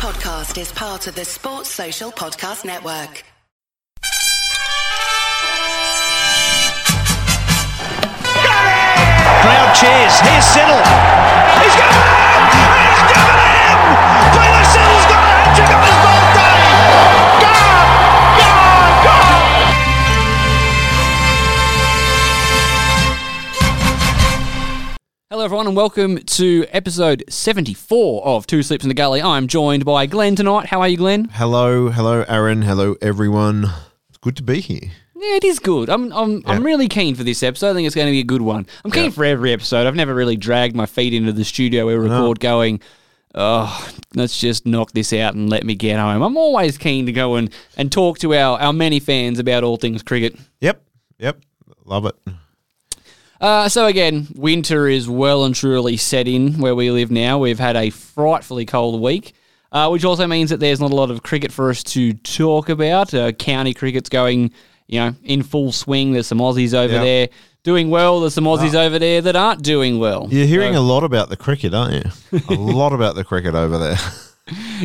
podcast is part of the Sports Social Podcast Network. Crowd cheers. Here's Siddle. And welcome to episode 74 of Two Sleeps in the Gully. I'm joined by Glenn tonight. How are you, Glenn? Hello, hello, Aaron. Hello, everyone. It's good to be here. Yeah, it is good. I'm, I'm, I'm really keen for this episode. I think it's going to be a good one. I'm keen Yeah. for every episode. I've never really dragged my feet into the studio where we record going, oh, let's just knock this out and let me get home. I'm always keen to go and, and talk to our, our many fans about all things cricket. Yep, yep. Love it. Uh, so again, winter is well and truly set in where we live now. We've had a frightfully cold week, uh, which also means that there's not a lot of cricket for us to talk about. Uh, county cricket's going, you know, in full swing. There's some Aussies over Yeah. there doing well. There's some Aussies over there that aren't doing well. You're hearing So a lot about the cricket, aren't you? a lot about the cricket over there.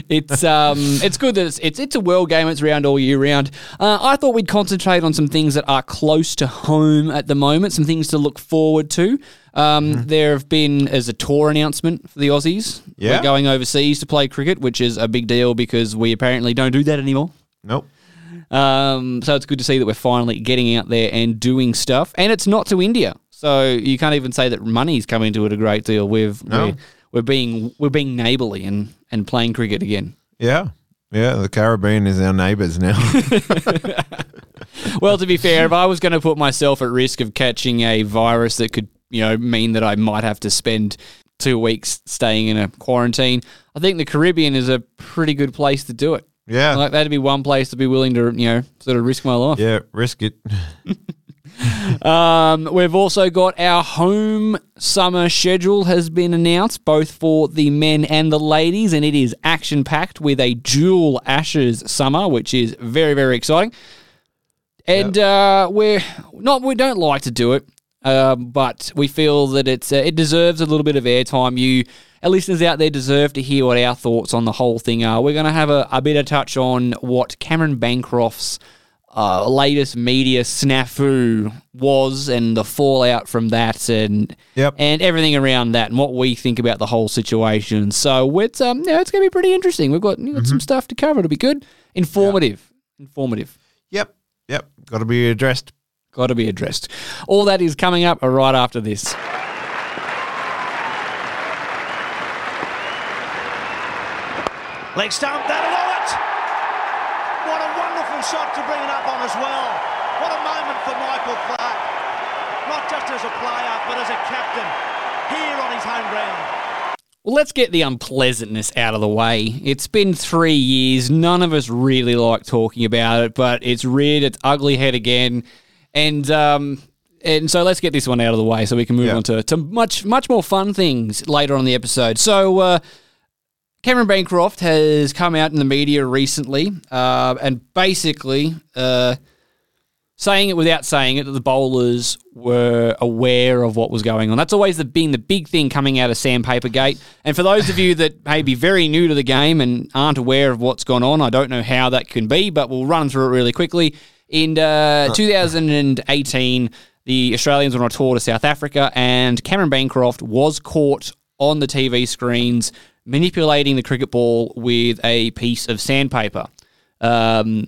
It's um, it's good that it's, it's it's a world game. It's around all year round. Uh, I thought we'd concentrate on some things that are close to home at the moment. Some things to look forward to. Um, Mm-hmm. There have been as a tour announcement for the Aussies. Yeah. We're going overseas to play cricket, which is a big deal because we apparently don't do that anymore. Nope. Um, so it's good to see that we're finally getting out there and doing stuff. And it's not to India, so you can't even say that money's come into it a great deal. We've No. we're, we're being we're being neighbourly and and playing cricket again. Yeah. Yeah, the Caribbean is our neighbours now. Well, to be fair, if I was going to put myself at risk of catching a virus that could, you know, mean that I might have to spend two weeks staying in a quarantine, I think the Caribbean is a pretty good place to do it. yeah. Like that'd be one place to be willing to, you know, sort of risk my life. yeah, risk it. Um, we've also got our home summer schedule has been announced, both for the men and the ladies, and it is action packed with a dual Ashes summer, which is very very exciting. And uh, we're not we don't like to do it, um, but we feel that it's uh, it deserves a little bit of airtime. You. Our listeners out there deserve to hear what our thoughts on the whole thing are. We're going to have a, a bit of touch on what Cameron Bancroft's uh, latest media snafu was and the fallout from that and Yep. and everything around that and what we think about the whole situation. So it's um yeah, it's gonna be pretty interesting. We've got, we've got some stuff to cover. It'll be good. Informative. Informative. Yep. Yep. Got to be addressed. Got to be addressed. All that is coming up right after this. Leg stump, that'll do it! What a wonderful shot to bring it up on as well. What a moment for Michael Clarke. Not just as a player, but as a captain here on his home ground. Well, let's get the unpleasantness out of the way. It's been three years. None of us really like talking about it, but it's reared its ugly head again. And um, and so let's get this one out of the way so we can move Yeah. on to, to much much more fun things later on in the episode. So uh, Cameron Bancroft has come out in the media recently uh, and basically uh, saying it without saying it that the bowlers were aware of what was going on. That's always the, been the big thing coming out of Sandpaper Gate. And for those of you that may be very new to the game and aren't aware of what's gone on, I don't know how that can be, but we'll run through it really quickly. In uh, 2018, the Australians were on a tour to South Africa, and Cameron Bancroft was caught on the TV screens manipulating the cricket ball with a piece of sandpaper. Um,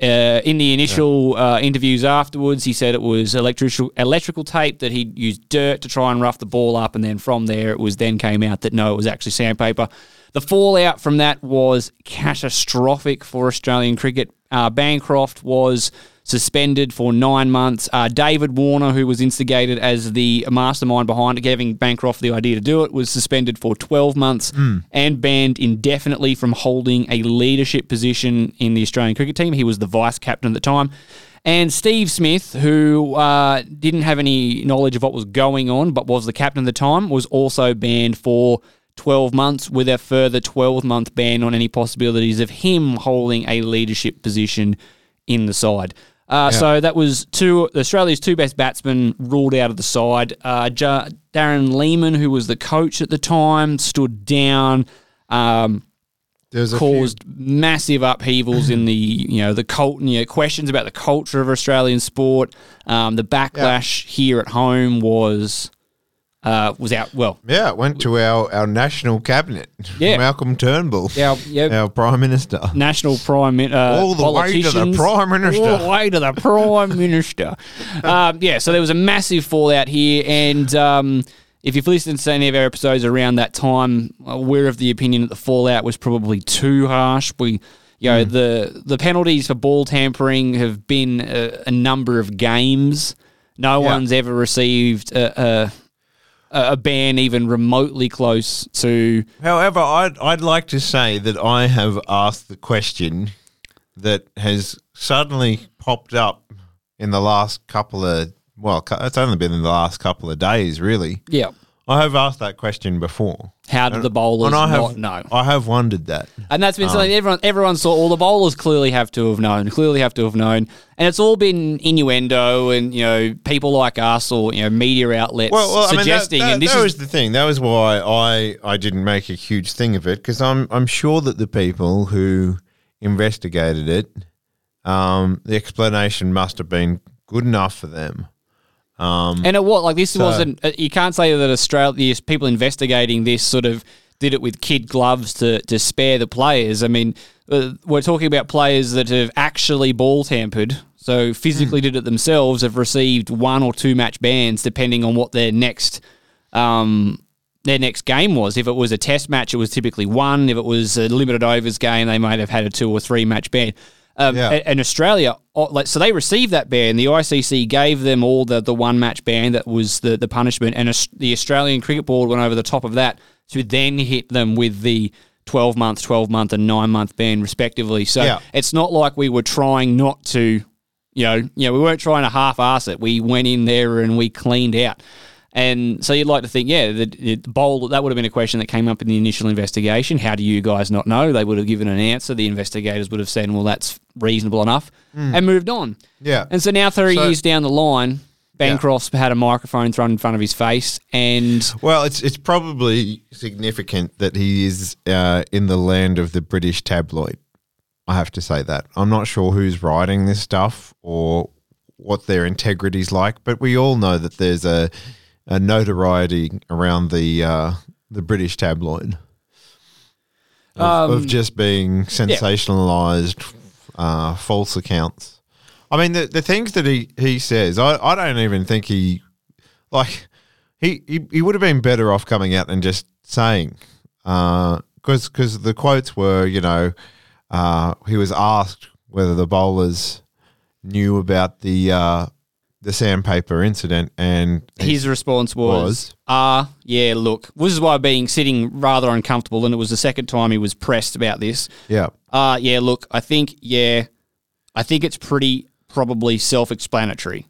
uh, in the initial uh, interviews afterwards, he said it was electrical electrical tape that he'd used dirt to try and rough the ball up, and then from there it was then came out that no, it was actually sandpaper. The fallout from that was catastrophic for Australian cricket. Uh, Bancroft was suspended for nine months. Uh, David Warner, who was instigated as the mastermind behind giving Bancroft the idea to do it, was suspended for 12 months and banned indefinitely from holding a leadership position in the Australian cricket team. He was the vice captain at the time. And Steve Smith, who uh, didn't have any knowledge of what was going on, but was the captain at the time, was also banned for 12 months with a further 12 month ban on any possibilities of him holding a leadership position in the side. Uh, So that was two Australia's two best batsmen ruled out of the side. Uh, Ja- Darren Lehmann, who was the coach at the time, stood down. Um, There's a caused massive upheavals in the you know the cult you know questions about the culture of Australian sport. Um, the backlash here at home was uh, was out well. Yeah, it went to our, our national cabinet. Yeah. Malcolm Turnbull, Our, yeah, our prime minister. national prime min- uh, All the way to the Prime Minister. All the way to the prime minister. Um, yeah, so there was a massive fallout here, and um, if you've listened to any of our episodes around that time, we're of the opinion that the fallout was probably too harsh. We. You know Hmm. the the penalties for ball tampering have been a, a number of games. No one's ever received a, a a ban even remotely close to However, I'd, I'd like to say that I have asked the question that has suddenly popped up in the last couple of, well, it's only been in the last couple of days, really. yeah. I have asked that question before. How did the bowlers and I have, not know? I have wondered that. And that's been something everyone everyone saw. All the bowlers clearly have to have known. Clearly have to have known, and it's all been innuendo and you know people like us or you know media outlets Well, well I mean, that- suggesting. that, and this that is was the thing. That was why I, I didn't make a huge thing of it because I'm I'm sure that the people who investigated it, um, the explanation must have been good enough for them. Um, and it what like this So- wasn't. uh, You can't say that Australia, people investigating this sort of did it with kid gloves to to spare the players. I mean, uh, we're talking about players that have actually ball tampered. So Hmm. physically did it themselves, have received one or two match bans depending on what their next um, their next game was. If it was a test match, it was typically one. If it was a limited overs game, they might have had a two or three match ban. Um, Yeah. And Australia, like, so they received that ban. The ICC gave them all the, the one match ban that was the, the punishment, and the Australian Cricket Board went over the top of that to then hit them with the 12 month, 12 month, and nine month ban, respectively. So Yeah. it's not like we were trying not to, you know, you know, we weren't trying to half ass it. We went in there and we cleaned out. And so you'd like to think, yeah, the, the bowl that would have been a question that came up in the initial investigation. How do you guys not know? They would have given an answer. The investigators would have said, well, that's reasonable enough, and moved on. yeah. And so now, 30 So- years down the line, Bancroft's had a microphone thrown in front of his face, and Well, it's it's probably significant that he is uh, in the land of the British tabloid. I have to say that. I'm not sure who's writing this stuff or what their integrity's like, but we all know that there's a, a notoriety around the uh, the British tabloid of, Um, of just being sensationalized, uh, false accounts. I mean, the, the things that he, he says, I, I don't even think he like he, he he would have been better off coming out and just saying because because the quotes were you know uh, he was asked whether the bowlers knew about the uh, the sandpaper incident and his response was? "Ah, yeah, look, this is why being sitting rather uncomfortable, and it was the second time he was pressed about this. yeah Ah, yeah, look, I think, yeah, I think it's pretty probably self-explanatory.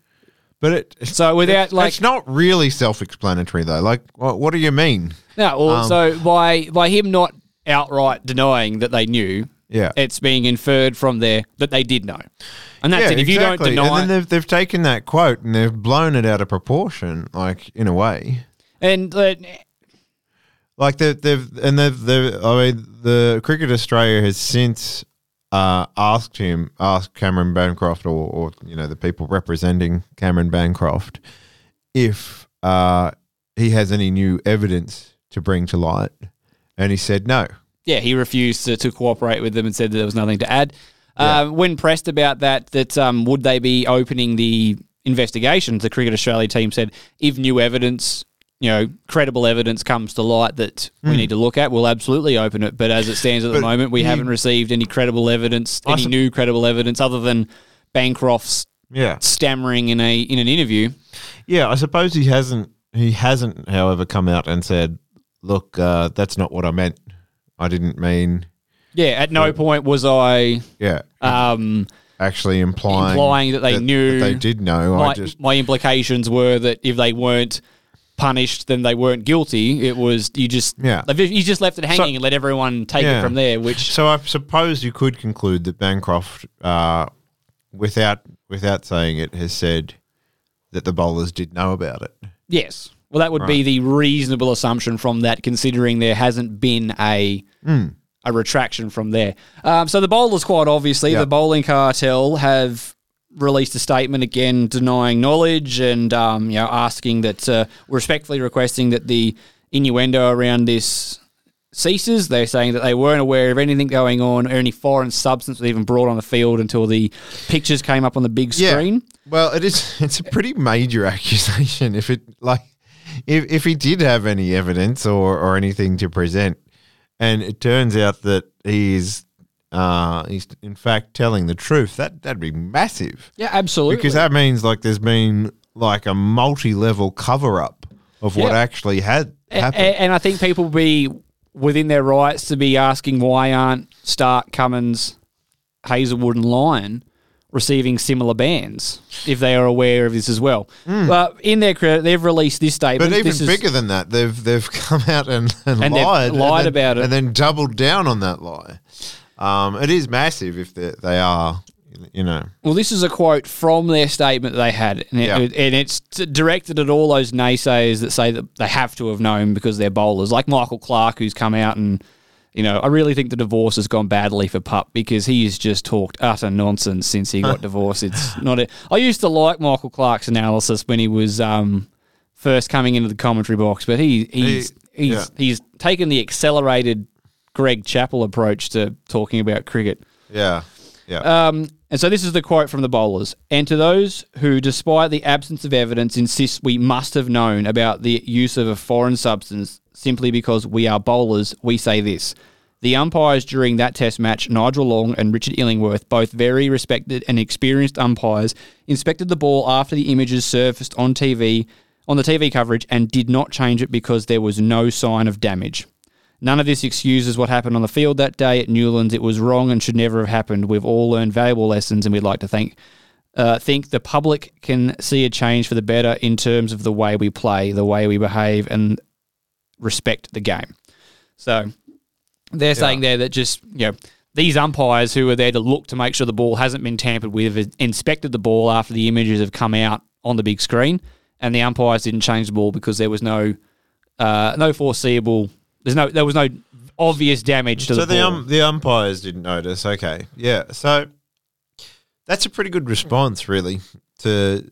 but it So without it's, like it's not really self-explanatory though like what, what do you mean no, well, um, so by by him not outright denying that they knew, yeah it's being inferred from there that they did know, and that's it. If you don't exactly. deny, and then they've, they've taken that quote and they've blown it out of proportion like in a way and uh, Like they've, they've and they've, they've, I mean, the Cricket Australia has since uh, asked him, asked Cameron Bancroft, or, or you know the people representing Cameron Bancroft, if uh, he has any new evidence to bring to light, and he said no. Yeah, he refused to, to cooperate with them and said that there was nothing to add. Uh, when pressed about that, that um, would they be opening the investigations? The Cricket Australia team said if new evidence, you know, credible evidence comes to light that we need to look at, we'll absolutely open it. But as it stands at the Hmm. Moment, we he- haven't received any credible evidence, I any new credible evidence other than Bancroft's Yeah, stammering in a in an interview. yeah. I suppose he hasn't. He hasn't, however, come out and said, "Look, uh, that's not what I meant. I didn't mean." Yeah, at no point was I Yeah, um, actually implying implying that they knew they did know. my, I just my implications were that if they weren't punished, then they weren't guilty. It was you just Yeah. you just left it hanging So- and let everyone take Yeah. it from there. Which So I suppose you could conclude that Bancroft, uh, without without saying it, has said that the bowlers did know about it. yes, well that would be the reasonable assumption from that, considering there hasn't been a Hmm. a retraction from there. Um, so the bowlers, quite obviously, Yeah. the bowling cartel have released a statement again denying knowledge and um, you know asking that uh, respectfully requesting that the innuendo around this ceases. They're saying that they weren't aware of anything going on or any foreign substance was even brought on the field until the pictures came up on the big screen. Well, it is. It's a pretty major accusation. If it like, if if he did have any evidence or or anything to present, and it turns out that he's uh he's in fact telling the truth, that that'd be massive. Yeah, absolutely. Because that means like there's been like a multi-level cover up of what Yeah. actually had happened. a- and I think people will be within their rights to be asking why aren't Starc, Cummins, Hazlewood, and Lyon receiving similar bans if they are aware of this as well. But in their credit, they've released this statement. But even This is- bigger than that, they've they've come out and, and, And lied, lied and then, about it. and then doubled down on that lie. Um, it is massive if they they are, you know. Well, this is a quote from their statement that they had, and, it, Yeah. and it's directed at all those naysayers that say that they have to have known because they're bowlers, like Michael Clarke, who's come out and, you know, I really think the divorce has gone badly for Pup because he has just talked utter nonsense since he got divorced. It's not. A, I used to like Michael Clarke's analysis when he was um, first coming into the commentary box, but he he's He- he's yeah. he's taken the accelerated Greg Chappell approach to talking about cricket. Yeah, yeah. Um, and so this is the quote from the bowlers. And to those who, despite the absence of evidence, insist we must have known about the use of a foreign substance simply because we are bowlers, we say this. The umpires during that test match, Nigel Long and Richard Illingworth, both very respected and experienced umpires, inspected the ball after the images surfaced on TV, on the TV coverage, and did not change it because there was no sign of damage. None of this excuses what happened on the field that day at Newlands. It was wrong and should never have happened. We've all learned valuable lessons, and we'd like to thank uh, think the public can see a change for the better in terms of the way we play, the way we behave, and respect the game. So they're saying there that just you know these umpires who are there to look to make sure the ball hasn't been tampered with have inspected the ball after the images have come out on the big screen, and the umpires didn't change the ball because there was no uh, no foreseeable. There's no there was no obvious damage to so the the ball. um the umpires didn't notice. Okay, yeah. So that's a pretty good response, really, to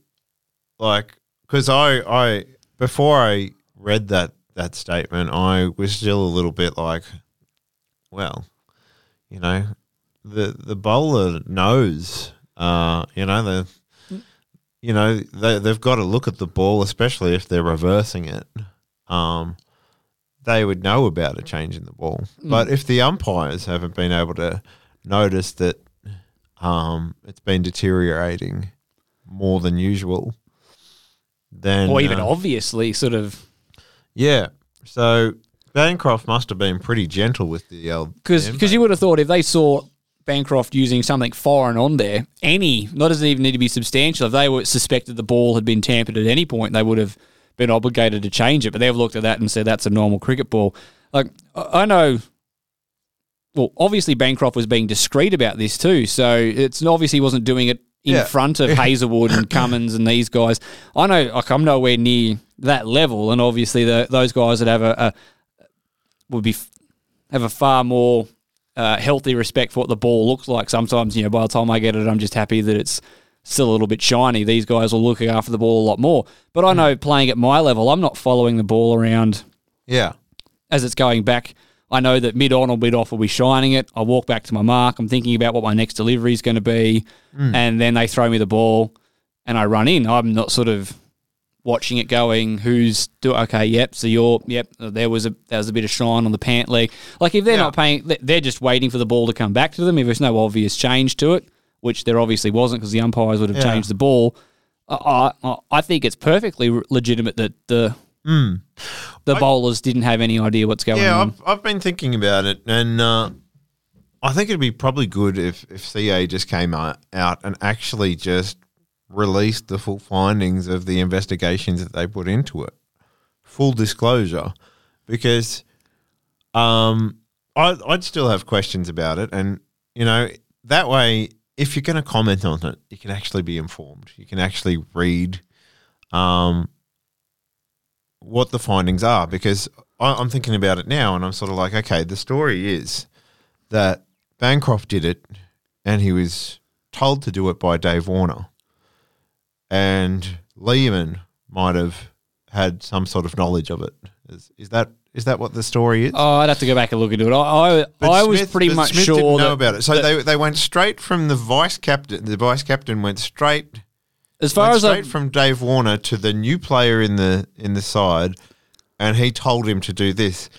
like because I I before I read that that statement, I was still a little bit like, well, you know, the the bowler knows, uh, you know the. You know they they've got to look at the ball, especially if they're reversing it. Um, they would know about a change in the ball. But if the umpires haven't been able to notice that um, it's been deteriorating more than usual, then or even uh, obviously sort of yeah. So Bancroft must have been pretty gentle with the L because you would have thought if they saw Bancroft using something foreign on there, any not doesn't even need to be substantial. If they were suspected the ball had been tampered at any point, they would have been obligated to change it. But they've looked at that and said that's a normal cricket ball. Like I know. Well, obviously Bancroft was being discreet about this too, so it's obviously he wasn't doing it in Yeah. front of Hazlewood and Cummins and these guys. I know, like I'm nowhere near that level, and obviously the, those guys that have a, a would be have a far more uh, healthy respect for what the ball looks like. Sometimes, you know, by the time I get it, I'm just happy that it's still a little bit shiny. These guys will look after the ball a lot more. But I hmm. know playing at my level, I'm not following the ball around yeah. as it's going back. I know that mid on or mid off will be shining it. I walk back to my mark. I'm thinking about what my next delivery is going to be, hmm. and then they throw me the ball, and I run in. I'm not sort of watching it going. Who's do okay? Yep. So you're yep. There was a there was a bit of shine on the pant leg. Like if they're Yeah. not paying, they're just waiting for the ball to come back to them. If there's no obvious change to it, which there obviously wasn't because the umpires would have Yeah. changed the ball. I, I I think it's perfectly legitimate that the the bowlers didn't have any idea what's going Yeah, on. Yeah, I've, I've been thinking about it, and uh, I think it'd be probably good if, if CA just came out, out and actually just released the full findings of the investigations that they put into it. Full disclosure, because um, I, I'd still have questions about it, and you know that way, if you're going to comment on it, you can actually be informed. You can actually read. Um, what the findings are because I, I'm thinking about it now and I'm sort of like, okay, the story is that Bancroft did it, and he was told to do it by Dave Warner, and Lehmann might have had some sort of knowledge of it. Is, is that is that what the story is? Oh, I'd have to go back and look into it. I I, I was Smith- pretty much Smith sure didn't know that, about it. So that they they went straight from the vice captain. The vice captain went straight as far as I, straight from Dave Warner to the new player in the in the side, and he told him to do this.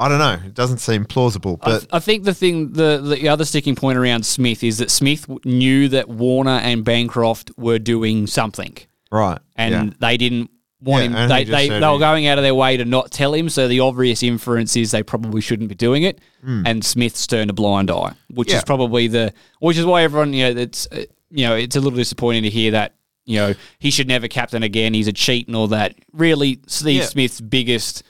I don't know. It doesn't seem plausible, I, but th- I think the thing, the the other sticking point around Smith is that Smith knew that Warner and Bancroft were doing something, right. and yeah. they didn't want Yeah, him. They they, they were going out of their way to not tell him. So the obvious inference is they probably shouldn't be doing it, and Smith's turned a blind eye, which. Yeah. is probably the which is why everyone you know it's uh, you know it's a little disappointing to hear that. You know, he should never captain again. He's a cheat and all that. Really, Steve Yeah. Smith's biggest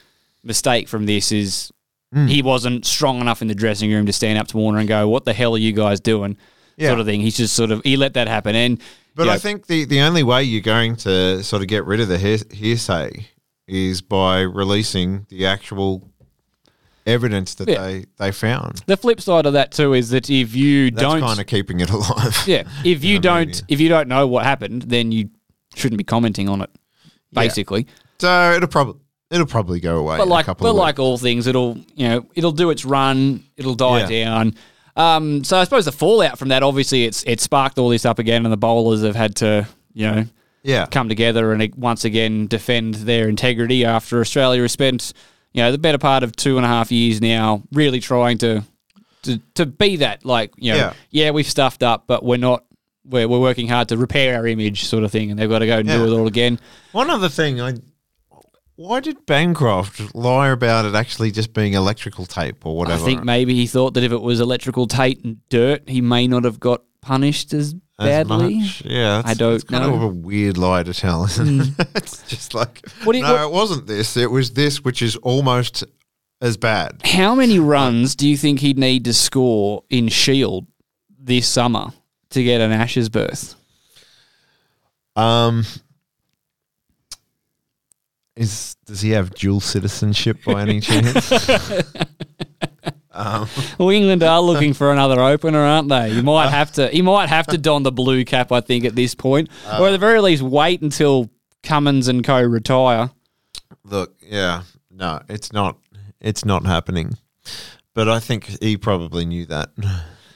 mistake from this is Hmm. he wasn't strong enough in the dressing room to stand up to Warner and go, "What the hell are you guys doing?" Sort of thing. He's just sort of he let that happen, and But you I think the, the only way you're going to sort of get rid of the hearsay is by releasing the actual evidence that Yeah. they, they found. the flip side of that too is that if you That's don't, kind of keeping it alive. yeah, if you don't, media. if you don't know what happened, then you shouldn't be commenting on it, Yeah. basically. So it'll probably it'll probably go away. But in a like, but like all things, it'll you know it'll do its run, it'll die Yeah. down. Um, so I suppose the fallout from that, obviously, it's it sparked all this up again, and the bowlers have had to you know yeah. come together and once again defend their integrity after Australia has spent, you know, the better part of two and a half years now really trying to to, to be that. Like, you know, Yeah. yeah. we've stuffed up, but we're not. We're, we're working hard to repair our image, sort of thing, and they've got to go and Yeah. do it all again. One other thing, I why did Bancroft lie about it actually just being electrical tape or whatever? I think maybe he thought that if it was electrical tape and dirt, he may not have got punished as As badly. much. Yeah, that's, I don't that's kind know. Mm. of a weird lie to tell, it? it's just like, What you- no, what- it wasn't this. It was this, which is almost as bad. How many runs do you think he'd need to score in Shield this summer to get an Ashes berth? Um, is does he have dual citizenship by any chance? um, Well, England are looking for another opener, aren't they? You might have to. He might have to don the blue cap, I think, at this point, or at the very least, wait until Cummins and Co retire. look, yeah, no, it's not. It's not happening. But I think he probably knew that.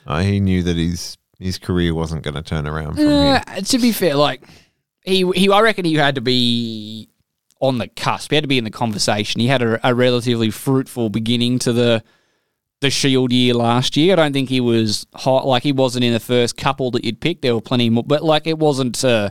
Uh, he knew that his his career wasn't going to turn around from Uh, to be fair, like he, he, I reckon he had to be on the cusp. He had to be in the conversation. He had a, a relatively fruitful beginning to the the Shield year last year. I don't think he was hot. Like he wasn't in the first couple that you'd pick. There were plenty more, but like it wasn't. Uh,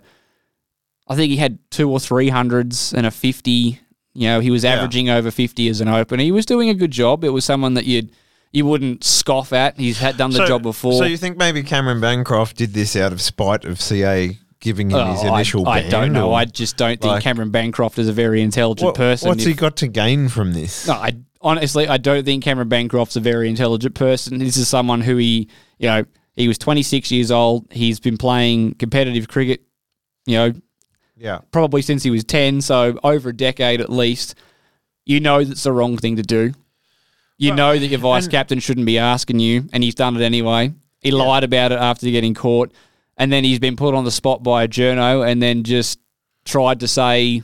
I think he had two or three hundreds and a fifty. You know, he was averaging over fifty as an opener. He was doing a good job. It was someone that you'd you wouldn't scoff at. He's had done the job before. So you think maybe Cameron Bancroft did this out of spite of CA giving him his Oh, initial I, I ban? don't know. or- I just don't think like- Cameron Bancroft is a very intelligent What- person. What's If- he got to gain from this? No, I honestly I don't think Cameron Bancroft's a very intelligent person. This is someone who he, you know, he was 26 years old. He's been playing competitive cricket, you know, Yeah. probably since he was 10, so over a decade at least. You know that's the wrong thing to do. You know that your vice captain shouldn't be asking you, and he's done it anyway. He lied about it after getting caught, and then he's been put on the spot by a journo, and then just tried to say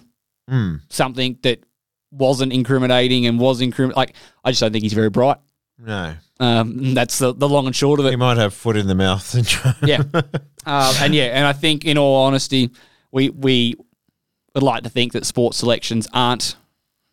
Hmm. something that wasn't incriminating and was incriminating. Like, I just don't think he's very bright. No. Um, that's the, the long and short of it. He might have foot in the mouth. Yeah. um, and yeah, and I think, in all honesty, we we would like to think that sports selections aren't,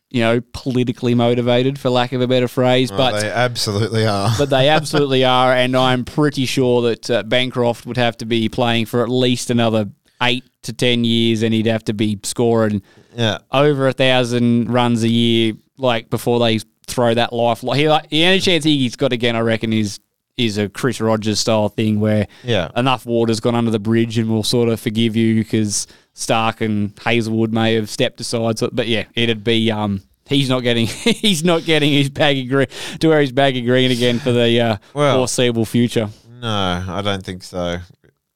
you know, politically motivated, for lack of a better phrase, Well, but they absolutely are. but they absolutely are, and I'm pretty sure that uh, Bancroft would have to be playing for at least another eight to ten years, and he'd have to be scoring yeah. over a thousand runs a year, like before they throw that life. He like the only chance he's got again, I reckon, is is a Chris Rogers style thing where Yeah. enough water's gone under the bridge and we'll sort of forgive you because Starc and Hazlewood may have stepped aside. So, but yeah, it'd be um. He's not getting he's not getting his baggy green to wear his baggy green again for the uh, Well- foreseeable future. No, I don't think so.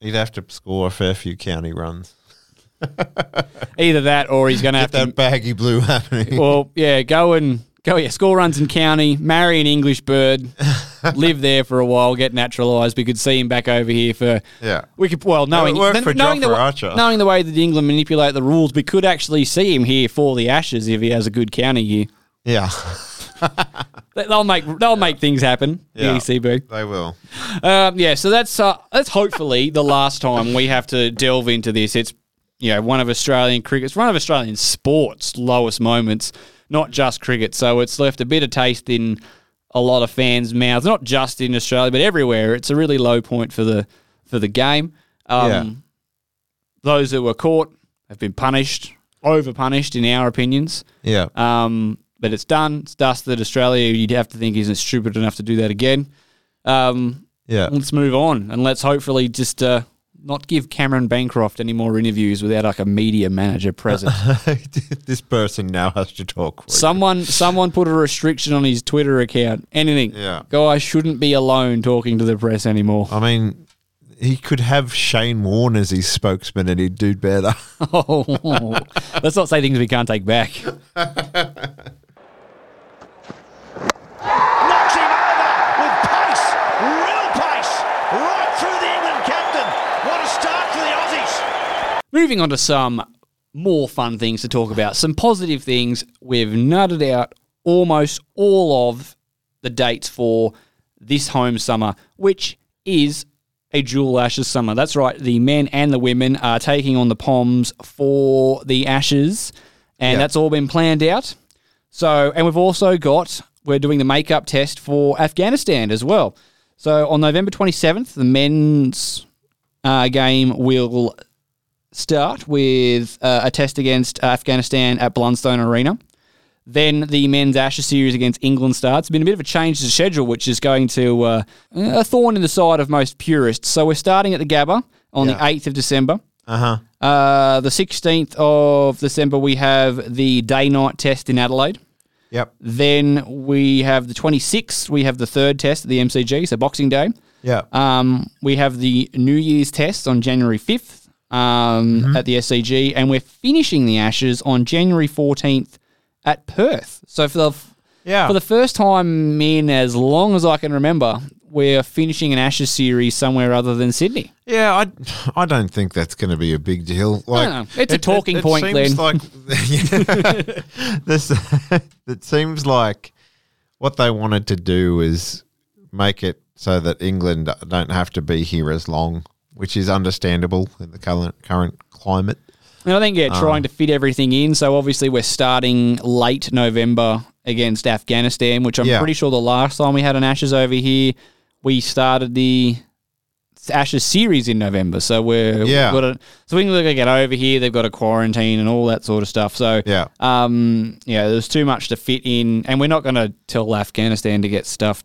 He'd have to score a fair few county runs. Either that or he's going to have to that baggy blue happening. Well, yeah, go and go. Yeah, score runs in county, marry an English bird, live there for a while, get naturalised. We could see him back over here for. Yeah. We could well knowing work then- for knowing the Archer. knowing the way that England manipulate the rules, we could actually see him here for the Ashes if he has a good county year. Yeah. They- They'll make they'll make things happen. Yeah. The ECB. they will. Um, yeah, so that's uh, that's hopefully the last time we have to delve into this. It's you know one of Australian cricket's one of Australian sports lowest moments, not just cricket. So it's left a bitter taste in a lot of fans' mouths, not just in Australia but everywhere. It's a really low point for the for the game. Um, Yeah. Those that were caught have been punished, over punished in our opinions. Yeah. Um, but it's done. It's dusted. Australia, you'd have to think, isn't stupid enough to do that again. Um, Yeah. let's move on and let's hopefully just uh, not give Cameron Bancroft any more interviews without like a media manager present. this person now has to talk. Someone, someone put a restriction on his Twitter account. Anything. Yeah. Guy shouldn't be alone talking to the press anymore. I mean, he could have Shane Warne as his spokesman and he'd do better. Oh, let's not say things we can't take back. Knocks him over with pace, real pace, right through the England captain. What a start for the Aussies. Moving on to some more fun things to talk about, some positive things. We've nutted out almost all of the dates for this home summer, which is a dual Ashes summer. That's right, the men and the women are taking on the Poms for the Ashes, and Yeah. that's all been planned out. So, and we've also got, we're doing the makeup test for Afghanistan as well. So on November 27th, the men's uh, game will start with uh, a test against Afghanistan at Blundstone Arena. Then the men's Ashes series against England starts. It's been a bit of a change to the schedule, which is going to uh, a thorn in the side of most purists. So we're starting at the Gabba on the 8th of December. Uh huh. Uh, the 16th of December, we have the day night test in Adelaide. Yep. Then we have the 26th, we have the third test at the MCG, so Boxing Day. Yeah. Um, we have the New Year's test on January 5th um, Mm-hmm. at the SCG, and we're finishing the Ashes on January 14th at Perth. So for the Yeah. for the first time in as long as I can remember, we're finishing an Ashes series somewhere other than Sydney. Yeah, I, I don't think that's going to be a big deal. Like, no. It's a talking point, seems Glenn. Like this, it seems like what they wanted to do is make it so that England don't have to be here as long, which is understandable in the current current climate. And I think, yeah, Um, trying to fit everything in. So obviously, we're starting late November against Afghanistan, which I'm Yeah. pretty sure the last time we had an Ashes over here, we started the Ashes series in November. So we're Yeah. we've got to, so we can get over here. They've got a quarantine and all that sort of stuff. So Yeah. um, yeah, there's too much to fit in, and we're not going to tell Afghanistan to get stuff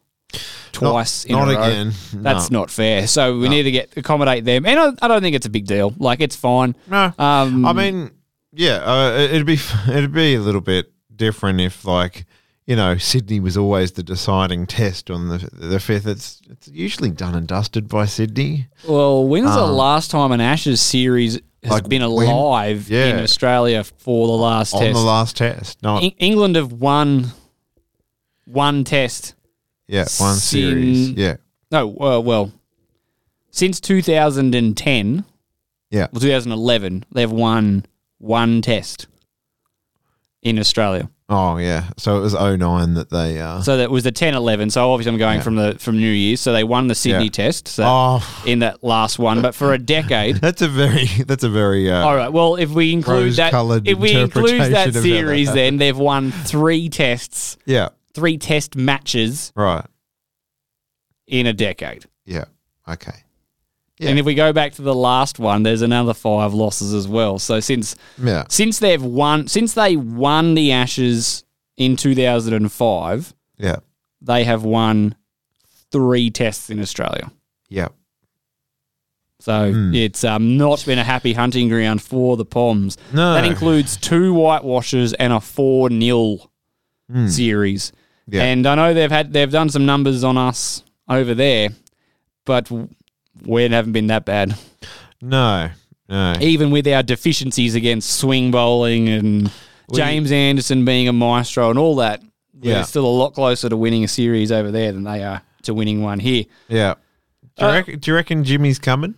twice not in a row. again. That's No. not fair. So we need to get accommodate them, and I, I don't think it's a big deal. Like it's fine. No, Um, I mean, yeah, uh, it'd be it'd be a little bit different if like you know Sydney was always the deciding test on the the fifth. It's it's usually done and dusted by Sydney. Well, when's the Um, last time an Ashes series has like been when? alive Yeah. in Australia for the last on test? the last test. Not En- England have won one test. Yeah, one series. sin- Yeah, No, uh, well, since 2010, yeah. well, 2011, they've won one test in Australia. Oh yeah. So it was 09 that they. Uh, So that was the 10-11. So obviously, I'm going from the from New Year's. So they won the Sydney Yeah. test. So oh, in that last one, but for a decade. that's a very that's a very. Uh, All right. Well, if we include that, Rose-coloured if we include interpretation that of how that series, then they've won three tests, Yeah. Three test matches Right. in a decade. Yeah. Okay. Yeah. And if we go back to the last one, there's another five losses as well. So since Yeah. since they've won, since they won the Ashes in 2005, Yeah. they have won three tests in Australia. Yeah. So Hmm. it's um, not been a happy hunting ground for the Poms. No. That includes two whitewashes and a four 0 series. Yeah. And I know they've had they've done some numbers on us over there, but we haven't been that bad. No. No. Even with our deficiencies against swing bowling and James Anderson being a maestro and all that, we're still a lot closer to winning a series over there than they are to winning one here. Yeah. Do you, Uh, reckon, do you reckon Jimmy's coming?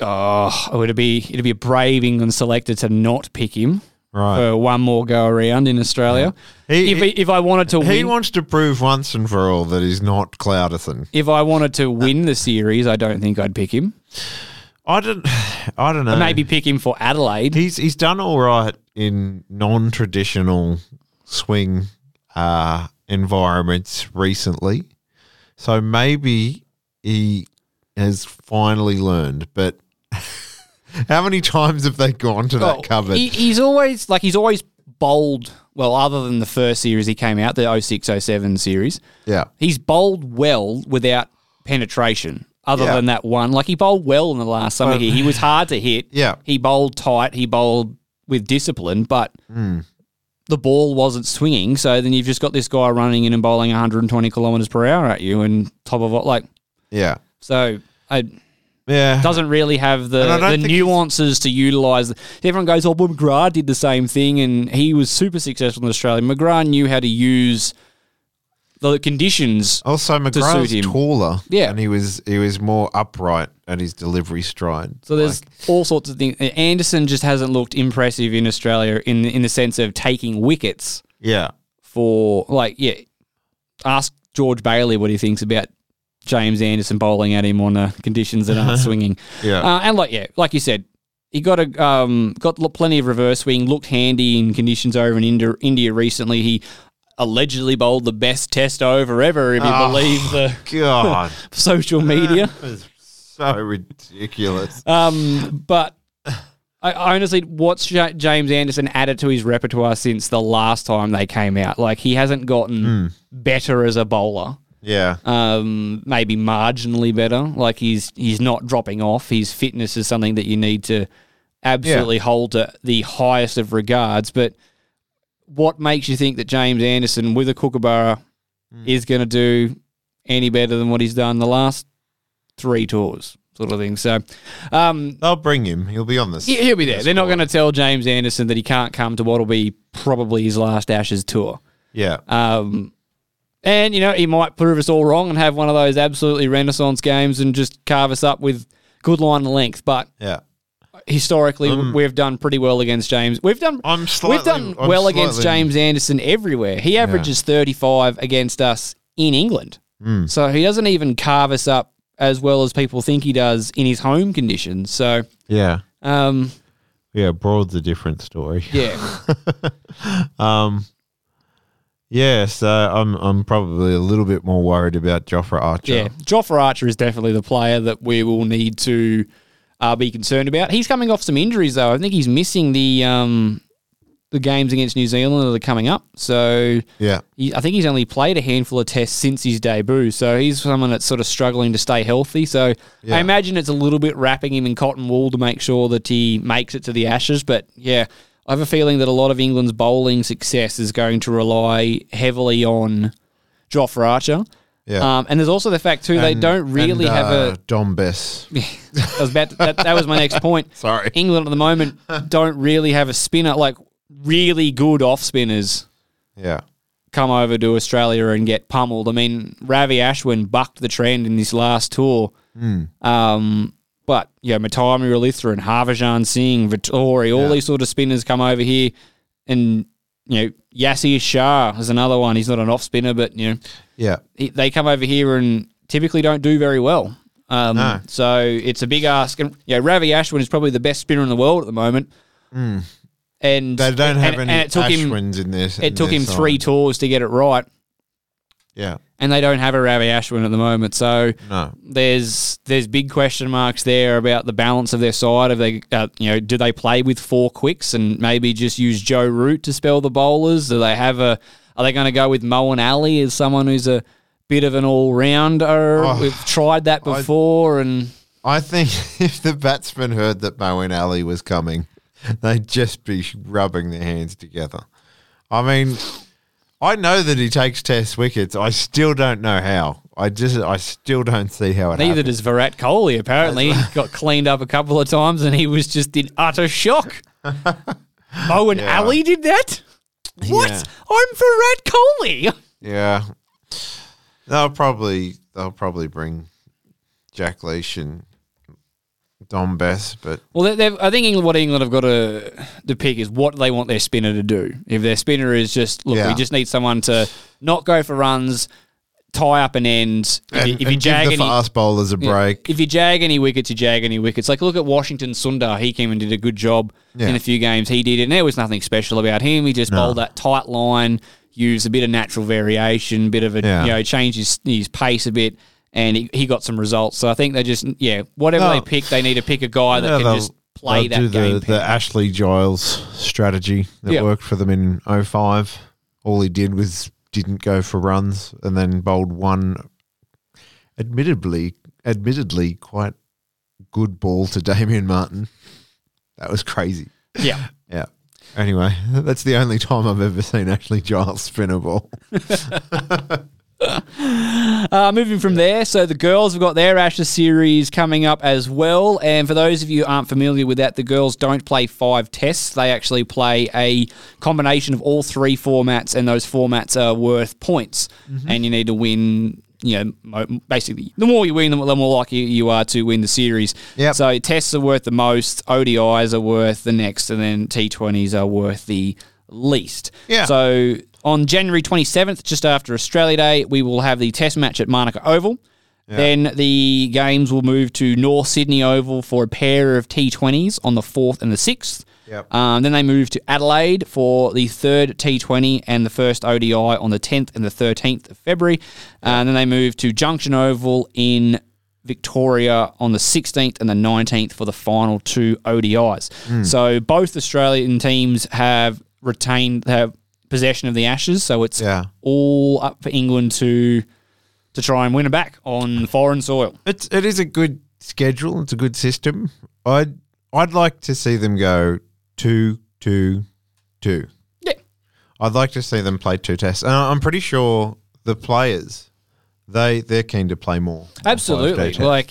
Oh, it would be it'd be a brave England selector to not pick him Right. for one more go around in Australia. He- if if I wanted to he win, wants to prove once and for all that he's not Clouderson. if I wanted to win the series, I don't think I'd pick him. I don't. I don't know. Maybe pick him for Adelaide. he's he's done all right in non-traditional swing uh, environments recently, so maybe he has finally learned. But how many times have they gone to that cupboard? He, he's always like he's always bowled well. Other than the first series he came out, the 0607 series, yeah, he's bowled well without penetration. Other Yeah. than that one, like he bowled well in the last summer here. He was hard to hit. Yeah. he bowled tight. He bowled with discipline, but Hmm. the ball wasn't swinging. So then you've just got this guy running in and bowling 120 kilometers per hour at you, and top of it, like yeah, so. I, yeah. doesn't really have the, And I don't the nuances to utilise. Everyone goes, oh, well, McGrath did the same thing and he was super successful in Australia. McGrath knew how to use the conditions. Also, McGrath's taller, Yeah. and he was he was more upright at his delivery stride. So there's all sorts of things. Anderson just hasn't looked impressive in Australia in in the sense of taking wickets yeah, for like yeah. Ask George Bailey what he thinks about James Anderson bowling at him on uh, conditions that aren't swinging. Yeah. uh, and like yeah, like you said, he got a um, got plenty of reverse swing. Looked handy in conditions over in India, India recently. He allegedly bowled the best test over ever, if you Oh. believe the God, social media. so ridiculous. Um, but I, honestly, what's Ja- James Anderson added to his repertoire since the last time they came out? Like he hasn't gotten Hmm. better as a bowler. Yeah, Um, maybe marginally better. Like he's he's not dropping off. His fitness is something that you need to absolutely hold to the highest of regards. But what makes you think that James Anderson with a Kookaburra Hmm. is going to do any better than what he's done the last three tours, sort of thing? So, um, they'll bring him. He'll be on this. Yeah, he'll be there. They're not going to tell James Anderson that he can't come to what will be probably his last Ashes tour. Yeah, Um, and you know he might prove us all wrong and have one of those absolutely renaissance games and just carve us up with good line and length. But yeah. historically, we've done pretty well against James. We've done I'm we've done I'm well against James Anderson everywhere. He averages 35 against us in England, Hmm. so he doesn't even carve us up as well as people think he does in his home conditions. So, Yeah, um, yeah. Broad's a different story. yeah. Um, yeah. So I'm I'm probably a little bit more worried about Jofra Archer. Yeah, Jofra Archer is definitely the player that we will need to uh, be concerned about. He's coming off some injuries though. I think he's missing the um, the games against New Zealand that are coming up. So yeah, he, I think he's only played a handful of tests since his debut. So he's someone that's sort of struggling to stay healthy. So Yeah. I imagine it's a little bit wrapping him in cotton wool to make sure that he makes it to the Ashes. But yeah, I have a feeling that a lot of England's bowling success is going to rely heavily on Jofra Archer. yeah. Um, and there's also the fact too they don't really and, have uh, a. Dom Bess. I was about to- that, that was my next point. Sorry. England at the moment don't really have a spinner like really good off spinners Yeah, come over to Australia and get pummeled. I mean, Ravi Ashwin bucked the trend in this last tour. Hmm. Um, but yeah, Muttiah Muralitha and Harbhajan Singh, Vettori, all Yeah. these sort of spinners come over here, and you know Yasir Shah is another one. He's not an off spinner, but you know yeah, he- they come over here and typically don't do very well. Um, No. So it's a big ask. And yeah, Ravi Ashwin is probably the best spinner in the world at the moment. And Hmm. They don't have and, any and it took him Ashwins in this. it took him three tours to get it right, Yeah, and they don't have a Ravi Ashwin at the moment. So no, there's there's big question marks there about the balance of their side. Have they, uh, you know, do they play with four quicks and maybe just use Joe Root to spell the bowlers? Do they have a? Are they going to go with Moeen Ali as someone who's a bit of an all rounder? Oh, We've tried that I- before, and I think if the batsmen heard that Moeen Ali was coming, they'd just be rubbing their hands together. I mean, I know that he takes test wickets. I still don't know how. I just, I still don't see how it neither happens. does Virat Kohli. Apparently, he got cleaned up a couple of times, and he was just in utter shock. Oh, Moen Yeah. Ali did that. What? Yeah. I'm Virat Kohli. Yeah. They'll probably they'll probably bring Jack Leach and Dom Bess, but Well, I think England, what England have got to to pick is what they want their spinner to do. If their spinner is just look, Yeah. we just need someone to not go for runs, tie up an end. If, and, you, if and you jag give the any, fast bowlers a yeah, break. if you jag any wickets, you jag any wickets. Like look at Washington Sundar. He came and did a good job Yeah. in a few games. He did, and there was nothing special about him. He just No. bowled that tight line, used a bit of natural variation, bit of a Yeah. you know, change his, his pace a bit. And he, he got some results. So I think they just, yeah, whatever No. they oh. pick, they need to pick a guy that can just play that do game. the, the Ashley Giles strategy that Yeah. worked for them in 05. All he did was didn't go for runs and then bowled one admittedly admittedly quite good ball to Damien Martyn. That was crazy. yeah. Yeah. Anyway, that's the only time I've ever seen Ashley Giles spin a ball. Uh, moving from there, so the girls have got their Ashes series coming up as well. And for those of you who aren't familiar with that, the girls don't play five tests. They actually play a combination of all three formats, and those formats are worth points. And you need to win, you know, basically, the more you win, the more likely you are to win the series. Yep. So tests are worth the most, ODIs are worth the next, and then T20s are worth the least. Yeah. So on January 27th, just after Australia Day, we will have the test match at Manuka Oval. Then the games will move to North Sydney Oval for a pair of T20s on the 4th and the 6th. Yep. Um, then they move to Adelaide for the third T20 and the first ODI on the 10th and the 13th of February. Uh, and then they move to Junction Oval in Victoria on the 16th and the 19th for the final two ODIs. Hmm. So both Australian teams have retained have possession of the Ashes, so it's Yeah. all up for England to to try and win it back on foreign soil. It's it is a good schedule. It's a good system. I'd I'd like to see them go two two two. Yeah. I'd like to see them play two tests. And I'm pretty sure the players they they're keen to play more. Absolutely. Like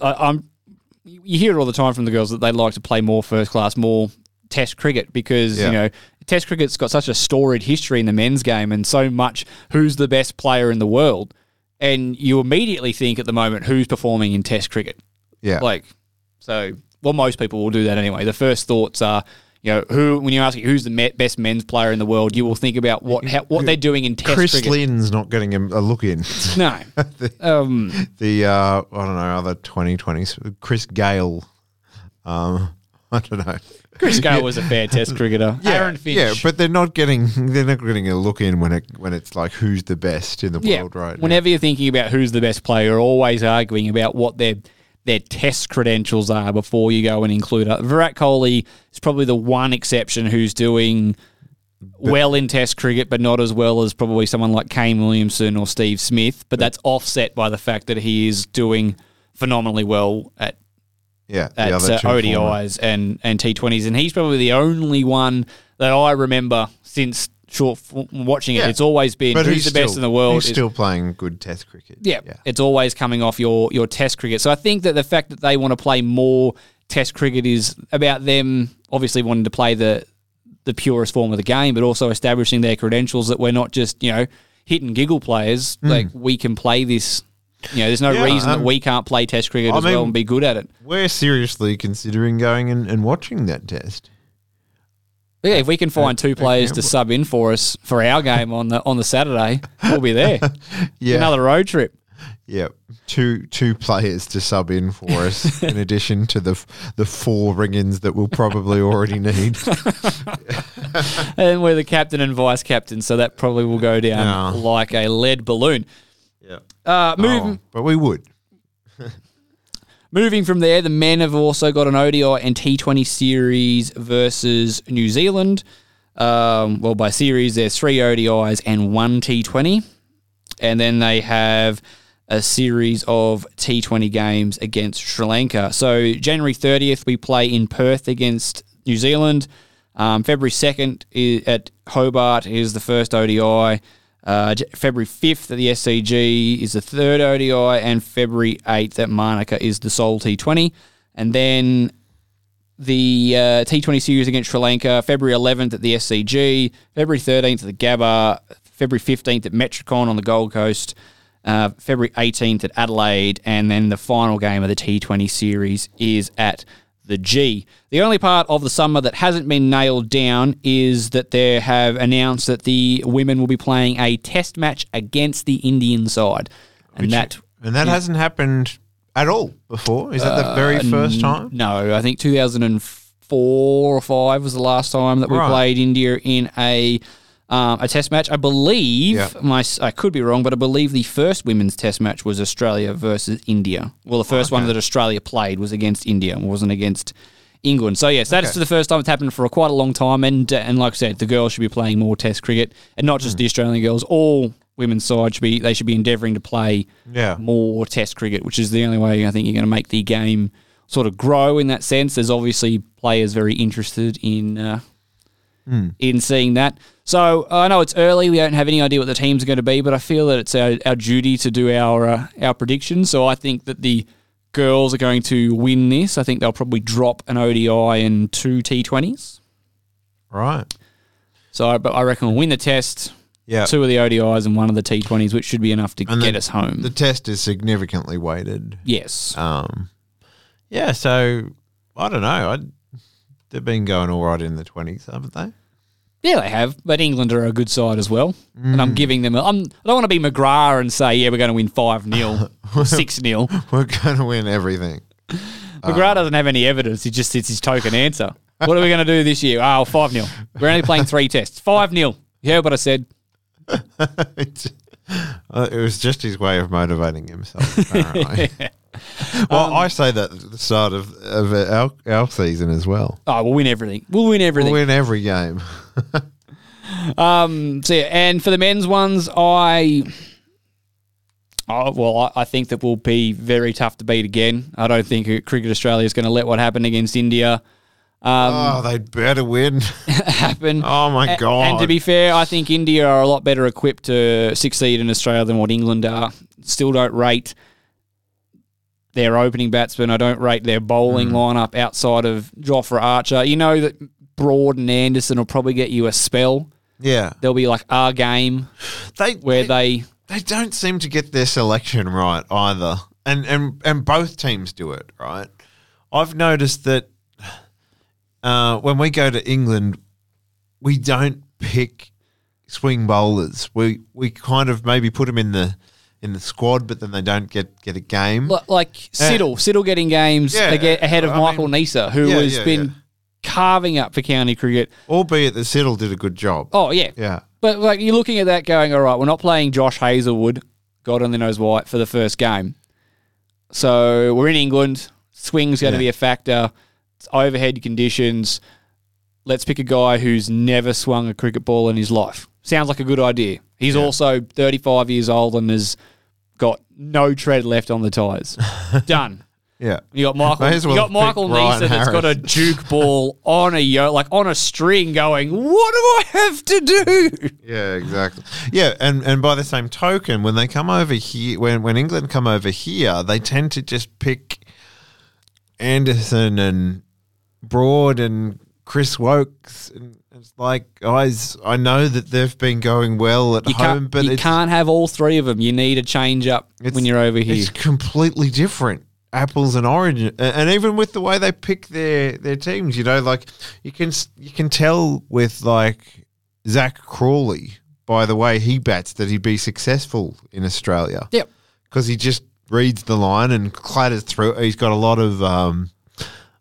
I, I'm you hear it all the time from the girls that they like to play more first class, more test cricket because, Yeah. you know, test cricket's got such a storied history in the men's game and so much who's the best player in the world. And you immediately think at the moment who's performing in test cricket. yeah, Like so well most people will do that anyway. The first thoughts are you know, who when you ask who's the me- best men's player in the world, you will think about what how, what they're doing in test cricket. Chris cricket. Lynn's not getting a, a look in. No. um, the uh, I don't know other 2020s. Chris Gayle. Um, I don't know. Chris Gayle was a fair Test cricketer. Aaron Finch. Yeah, but they're not getting they're not getting a look in when it when it's like who's the best in the yeah, world right now. whenever you're thinking about who's the best player, you're always arguing about what their their Test credentials are before you go and include it. Virat Kohli is probably the one exception who's doing well in Test cricket, but not as well as probably someone like Kane Williamson or Steve Smith. But that's offset by the fact that he is doing phenomenally well at Yeah, the at uh, ODIs and, and T20s, and he's probably the only one that I remember since short watching it. Yeah. It's always been But who's he's the best in the world. He's still playing good Test cricket. yeah, yeah. it's always coming off your your Test cricket. So I think that the fact that they want to play more Test cricket is about them obviously wanting to play the the purest form of the game, but also establishing their credentials that we're not just you know hit and giggle players. Like we can play this. You know, there's no. Yeah, reason that um, we can't play Test cricket I as well and be good at it. We're seriously considering going and, and watching that test. But yeah, if we can find two players to sub in for us for our game on the on the Saturday, we'll be there. Yeah, Another road trip. yeah. Two two players to sub in for us, in addition to the the four ring-ins that we'll probably already need. And we're the captain and vice captain, so that probably will go down Yeah. like a lead balloon. Yeah, Uh, moving Oh, but we would. moving from there, the men have also got an ODI and T20 series versus New Zealand. Um, well, by series, there's three ODIs and one T20. And then they have a series of T20 games against Sri Lanka. So January 30th, we play in Perth against New Zealand. Um, February 2nd is at Hobart is the first ODI. Uh, February 5th at the SCG is the third ODI, and February 8th at Manuka is the sole T20. And then the uh, T20 series against Sri Lanka, February 11th at the SCG, February 13th at the Gabba, February 15th at Metricon on the Gold Coast, uh, February 18th at Adelaide, and then the final game of the T20 series is at the G. The only part of the summer that hasn't been nailed down is that they have announced that the women will be playing a test match against the Indian side. And that And that hasn't happened at all before. Is that the Uh, very first time? No, I think 2004 or 5 was the last time that we Right. played India in a um, a test match. I believe Yeah. my I could be wrong, but I believe the first women's test match was Australia versus India. Well, the first one that Australia played was against India, and wasn't against England. So yes, that is Okay. the first time it's happened for quite a long time, and uh, and like I said, the girls should be playing more Test cricket, and not just the Australian girls. All women's side should be they should be endeavouring to play Yeah. more Test cricket, which is the only way I think you're going to make the game sort of grow in that sense. There's obviously players very interested in uh, in seeing that. So I know it's early; we don't have any idea what the teams are going to be, but I feel that it's our, our duty to do our uh, our predictions. So I think that the girls are going to win this. I think they'll probably drop an ODI and two T20s. Right. So, but I reckon we'll win the test. Yeah. Two of the ODIs and one of the T20s, which should be enough to And get the- us home. The test is significantly weighted. yes. Um, yeah, so I don't know. I, they've been going all right in the 20s, haven't they? Yeah, they have, but England are a good side as well, and Mm. I'm giving them. A, I'm, I don't want to be McGrath and say, yeah, we're going to win five 0 six 0 We're going to win everything. McGrath doesn't have any evidence; he just it's his token answer. What are we going to do this year? Oh, five 0 We're only playing three tests. Five 0 You heard what I said? Uh, it was just his way of motivating himself, apparently. Well, Um, I say that at the start of, of our, our season as well. Oh, we'll win everything. We'll win everything. We'll win every game. Um, so yeah, and for the men's ones, I, oh, well, I, I think that will be very tough to beat again. I don't think Cricket Australia is going to let what happened against India um, oh, they'd better win. happen. Oh, my God. And to be fair, I think India are a lot better equipped to succeed in Australia than what England are. Still don't rate their opening batsman. I don't rate their bowling Hmm. lineup outside of Jofra Archer. You know that Broad and Anderson will probably get you a spell. yeah. There'll be like our game They, where they, they they don't seem to get their selection right either. And, and, and both teams do it, right? I've noticed that uh, when we go to England, we don't pick swing bowlers. We we kind of maybe put them in the in the squad, but then they don't get, get a game. li- like Siddle, Siddle getting games Yeah, aga- ahead of I Michael mean- Nisa, who Yeah, has yeah, been yeah. carving up for county cricket. Albeit that Siddle did a good job. Oh yeah, Yeah. But like you're looking at that, going, all right, we're not playing Josh Hazlewood, God only knows why, for the first game. So we're in England. Swing's going to Yeah. be a factor. It's overhead conditions. Let's pick a guy who's never swung a cricket ball in his life. Sounds like a good idea. He's also 35 years old and has got no tread left on the tyres. Done. Yeah. You got Michael. Well you got Michael Neser that's got a Harris. juke ball on a yo, like on a string, going, "What do I have to do?" Yeah, exactly. Yeah, and, and by the same token, when they come over here, when, when England come over here, they tend to just pick Anderson and Broad and Chris Woakes. And it's like, guys, I know that they've been going well at You home, but you can't have all three of them. You need a change up when you're over here. It's completely different. Apples and oranges, and even with the way they pick their their teams, you know, like you can you can tell with like Zak Crawley by the way he bats that he'd be successful in Australia Yep. because he just reads the line and clatters through. He's got a lot of um,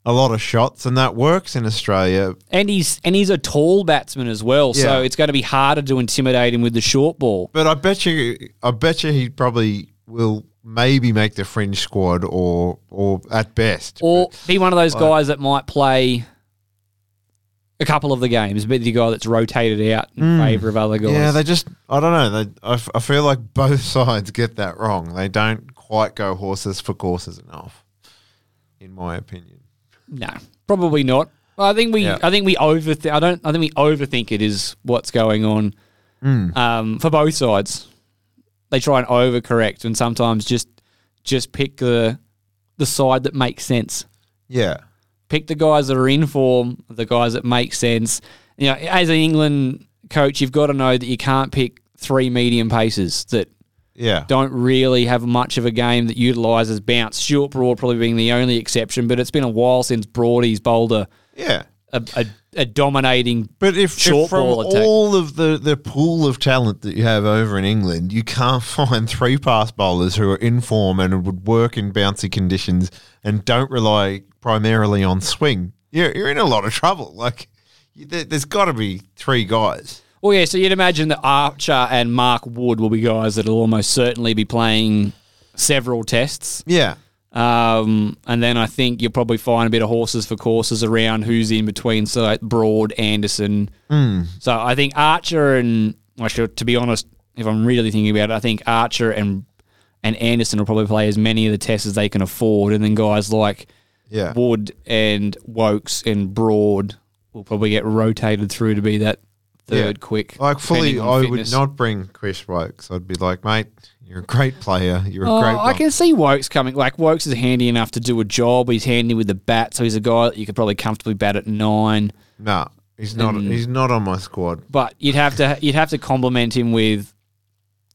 a lot of shots, and that works in Australia. And he's and he's a tall batsman as well, so Yeah. it's going to be harder to intimidate him with the short ball. But I bet you, I bet you, he probably will maybe make the fringe squad, or or at best, Or be one of those guys that might play a couple of the games, but the guy that's rotated out in favour of other guys. Hmm. Yeah, they just, I don't know. They, I, f- I feel like both sides get that wrong. They don't quite go horses for courses enough, in my opinion. No, probably not. I think we, Yeah. I think we overthink. I don't. I think we overthink it. Is what's going on Hmm. um, for both sides. They try and overcorrect, and sometimes just just pick the the side that makes sense. Yeah. Pick the guys that are in form, the guys that make sense. You know, as an England coach, you've got to know that you can't pick three medium paces that Yeah. don't really have much of a game that utilises bounce. Stuart Broad probably being the only exception, but it's been a while since Broadie's Boulder. Yeah. a, a, a dominating But if, short if from ball attack. all of the, the pool of talent that you have over in England, you can't find three pass bowlers who are in form and would work in bouncy conditions and don't rely primarily on swing, you're, you're in a lot of trouble. Like, there, there's got to be three guys. Well, yeah, so you'd imagine that Archer and Mark Wood will be guys that'll almost certainly be playing several tests. Yeah. Um, and then I think you'll probably find a bit of horses for courses around who's in between, so like Broad, Anderson. So I think Archer and, well, to be honest, if I'm really thinking about it, I think Archer and and Anderson will probably play as many of the tests as they can afford, and then guys like Yeah. Wood and Woakes and Broad will probably get rotated through to be that third Yeah. quick. Like, fully, I fitness. would not bring Chris Woakes. I'd be like, mate, you're a great player. You're a Oh, great I bowler." can see Woakes coming. Like Woakes is handy enough to do a job. He's handy with the bat, so he's a guy that you could probably comfortably bat at nine. No, he's not. And- he's not on my squad. But you'd have to you'd have to complement him with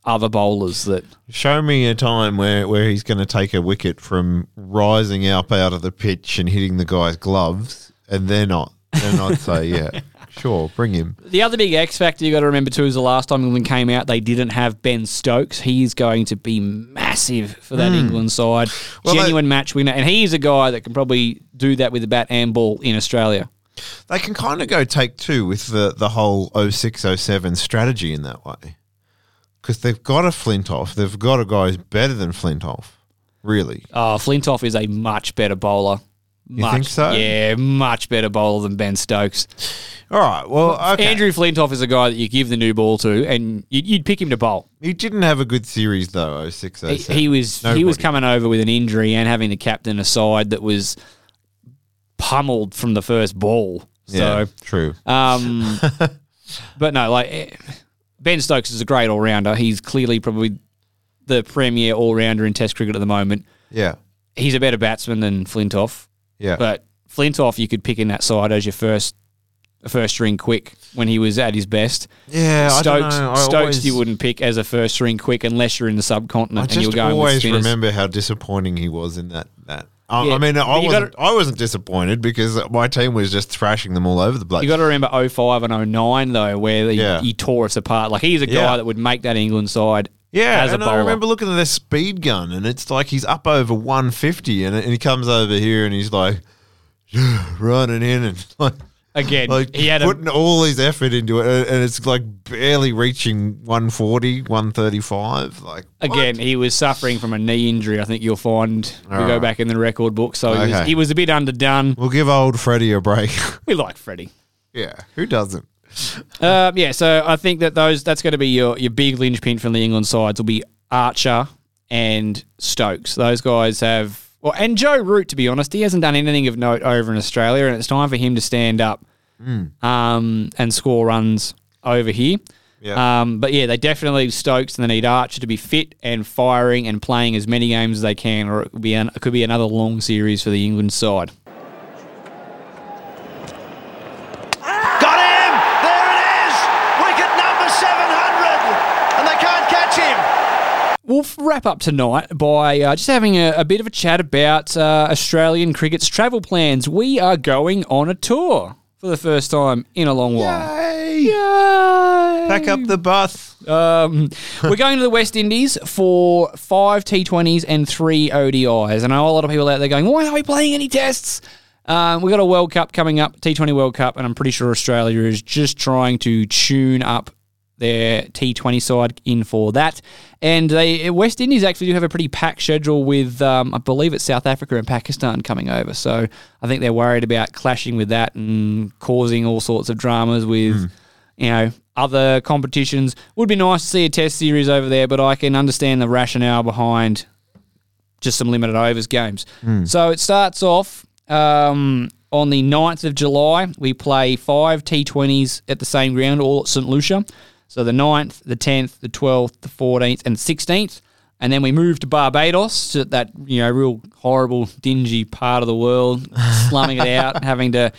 other bowlers that Show me a time where, where he's going to take a wicket from rising up out of the pitch and hitting the guy's gloves, and they're not. Then I'd say, yeah, sure, bring him. The other big X factor you got to remember too is the last time England came out, they didn't have Ben Stokes. He's going to be massive for that hmm. England side. Well, they- Genuine match winner, and he's a guy that can probably do that with the bat and ball in Australia. They can kind of go take two with the, the whole 06 07 strategy in that way. Because they've got a Flintoff. They've got a guy who's better than Flintoff, really. Oh, Flintoff is a much better bowler. You much, think so? Yeah, much better bowler than Ben Stokes. All right, well, okay. Andrew Flintoff is a guy that you give the new ball to, and you'd, you'd pick him to bowl. He didn't have a good series, though, 06 He, 07. he was he was coming over with an injury and having the captain a side that was pummeled from the first ball. Yeah, So, true. um, but no, like eh, Ben Stokes is a great all rounder. He's clearly probably the premier all rounder in Test cricket at the moment. Yeah, He's a better batsman than Flintoff, yeah. but Flintoff you could pick in that side as your first first string quick when he was at his best. yeah, I don't Stokes, Stokes always- you wouldn't pick as a first string quick unless you're in the subcontinent I and you're just always remember how disappointing he was in that. That I, Yeah, I mean, I wasn't. gotta- I wasn't disappointed because my team was just thrashing them all over the place. You got to remember 05 and 09 though, where he, Yeah. he tore us apart. Like he's a guy Yeah. that would make that England side. Yeah, as and I remember looking at their speed gun, and it's like he's up over one fifty, and, and he comes over here and he's like running in and like. Again, Like he had a, putting all his effort into it, and it's like barely reaching 140, 135. Like what? again he was suffering from a knee injury. I think you'll find we go Alright. back in the record book. So he, was, he was a bit underdone. we'll give old Freddie a break. We like Freddie. yeah, who doesn't? Um, yeah, so I think that those that's going to be your your big linchpin from the England sides will be Archer and Stokes. Those guys have well, and Joe Root. To be honest, he hasn't done anything of note over in Australia, and it's time for him to stand up um, and score runs over here. Yeah. Um, but yeah, they definitely need Stokes and they need Archer to be fit and firing and playing as many games as they can, or it could be an, it could be another long series for the England side. Got him! There it is! Wicket number 700! And they can't catch him! We'll f- wrap up tonight by uh, just having a, a bit of a chat about uh, Australian cricket's travel plans. We are going on a tour for the first time in a long while. Yay! Yay! Pack up the bus. Um, we're going to the West Indies for five T20s and three ODIs. And I know a lot of people out there going, why are we playing any tests? Um, we've got a World Cup coming up, T20 World Cup, and I'm pretty sure Australia is just trying to tune up their T20 side in for that. And they West Indies actually do have a pretty packed schedule with, um, I believe it's South Africa and Pakistan coming over. So I think they're worried about clashing with that and causing all sorts of dramas with, you know, other competitions. Would be nice to see a test series over there, but I can understand the rationale behind just some limited overs games. So it starts off um, on the 9th of July. We play five T20s at the same ground, all at St. Lucia. So the 9th, the 10th, the 12th, the 14th, and 16th. And then we moved to Barbados, to that you know real horrible, dingy part of the world, slumming it out, having to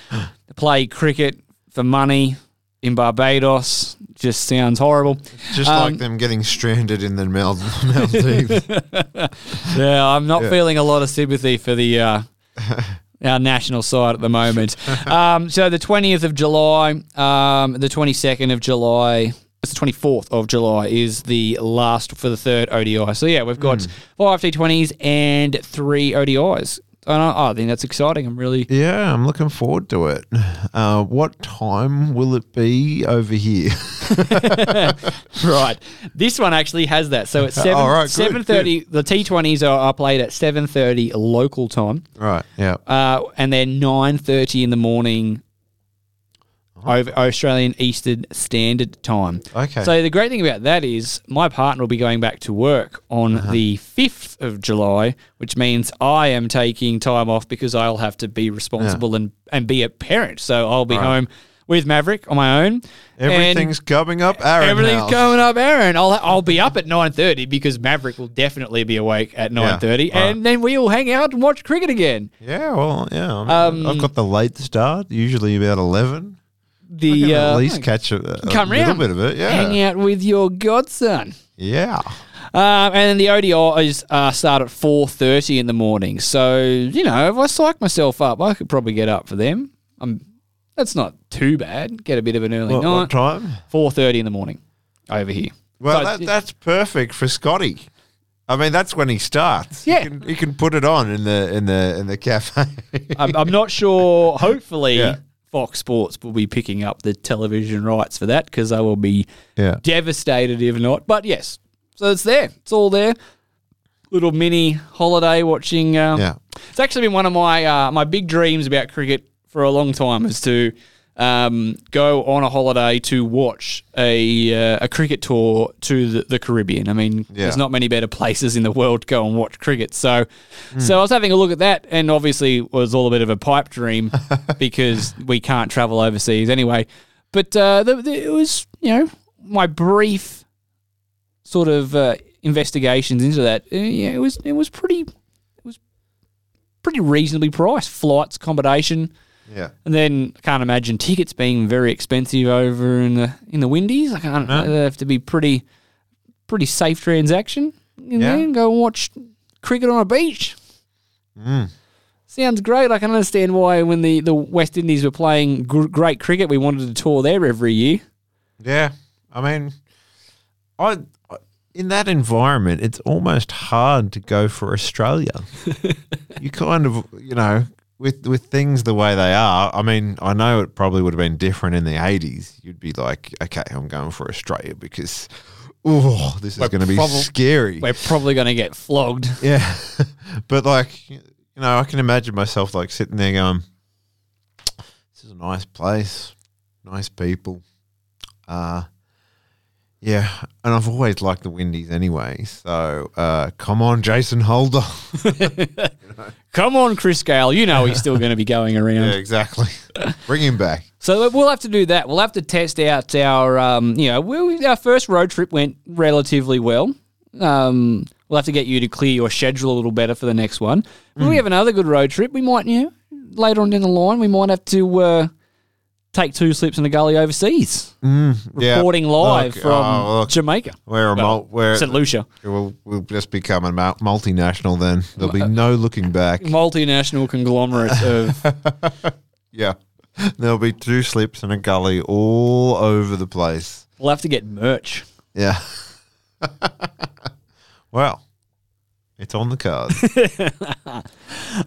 play cricket for money in Barbados. Just sounds horrible. Just Um, like them getting stranded in the Mal- Maldives. Yeah, I'm not Yeah. feeling a lot of sympathy for the uh, our national side at the moment. um, so the 20th of July, um, the 22nd of July, it's the 24th of July is the last for the third ODI. So yeah, we've got five T20s and three ODIs. And I, I think that's exciting. I'm really yeah, I'm looking forward to it. Uh, what time will it be over here? right. This one actually has that. So it's seven All right, good, seven thirty. The T20s are, are played at seven thirty local time. right. Yeah. uh, and then nine thirty in the morning over Australian Eastern Standard Time. Okay. So the great thing about that is my partner will be going back to work on Uh-huh. the fifth of July, which means I am taking time off because I'll have to be responsible and and be a parent. So I'll be Right. home with Maverick on my own. Everything's coming up, Aaron. Everything's House. going up, Aaron. I'll I'll be up at nine thirty because Maverick will definitely be awake at nine thirty, right. and then we all hang out and watch cricket again. Yeah, well, yeah. Um, I've got the late start, usually about 11. The uh, at least catch a, a come little round, bit of it. Yeah. hang out with your godson. Yeah. Um, and then the ODIs uh, start at four thirty in the morning. So you know, if I psych myself up, I could probably get up for them. I'm, that's not too bad. Get a bit of an early What, what night. time? Four thirty in the morning over here. Well, So that, that's perfect for Scotty. I mean, that's when he starts. Yeah. he can, he can put it on in the in the in the cafe. I'm, I'm not sure. Hopefully, Yeah. Fox Sports will be picking up the television rights for that because they will be yeah, devastated if not. But yes, so it's there. It's all there. Little mini holiday watching. Uh, yeah. It's actually been one of my uh, my big dreams about cricket for a long time is to um, go on a holiday to watch a uh, a cricket tour to the, the Caribbean. I mean, there's not many better places in the world to go and watch cricket. So, so I was having a look at that, and obviously it was all a bit of a pipe dream because we can't travel overseas anyway. But uh, the, the, it was you know my brief sort of uh, investigations into that. Uh, yeah, it was it was pretty it was pretty reasonably priced. Flights, accommodation, Yeah. and then I can't imagine tickets being very expensive over in the in the Windies. I can't. No. They have to be pretty pretty safe transaction. And Yeah. then go and watch cricket on a beach. Mm. Sounds great. I can understand why when the, the West Indies were playing gr- great cricket, we wanted to tour there every year. Yeah. I mean, I in that environment, it's almost hard to go for Australia. you kind of, you know, with with things the way they are. I mean, I know it probably would have been different in the '80s. You'd be like, okay, I'm going for Australia because, oh, this is going to be prob- scary. We're probably going to get flogged. Yeah, but like you know, I can imagine myself like sitting there going, "This is a nice place, nice people." Uh yeah, and I've always liked the Windies anyway. So uh, come on, Jason Holder. Come on, Chris Gayle. You know he's still going to be going around. yeah, exactly. Bring him back. So we'll have to do that. We'll have to test out our, um, you know, we, our first road trip went relatively well. Um, we'll have to get you to clear your schedule a little better for the next one. When we have another good road trip, we might, you know, later on down the line, we might have to uh, take two slips in the gully overseas, Yeah. reporting live Look, from oh, look, Jamaica. we're a Well, mul- we're, St. Lucia. we'll, we'll just become a multinational then. There'll be no looking back. Multinational conglomerate of. Yeah. There'll be two slips in a gully all over the place. we'll have to get merch. Yeah. well, it's on the card.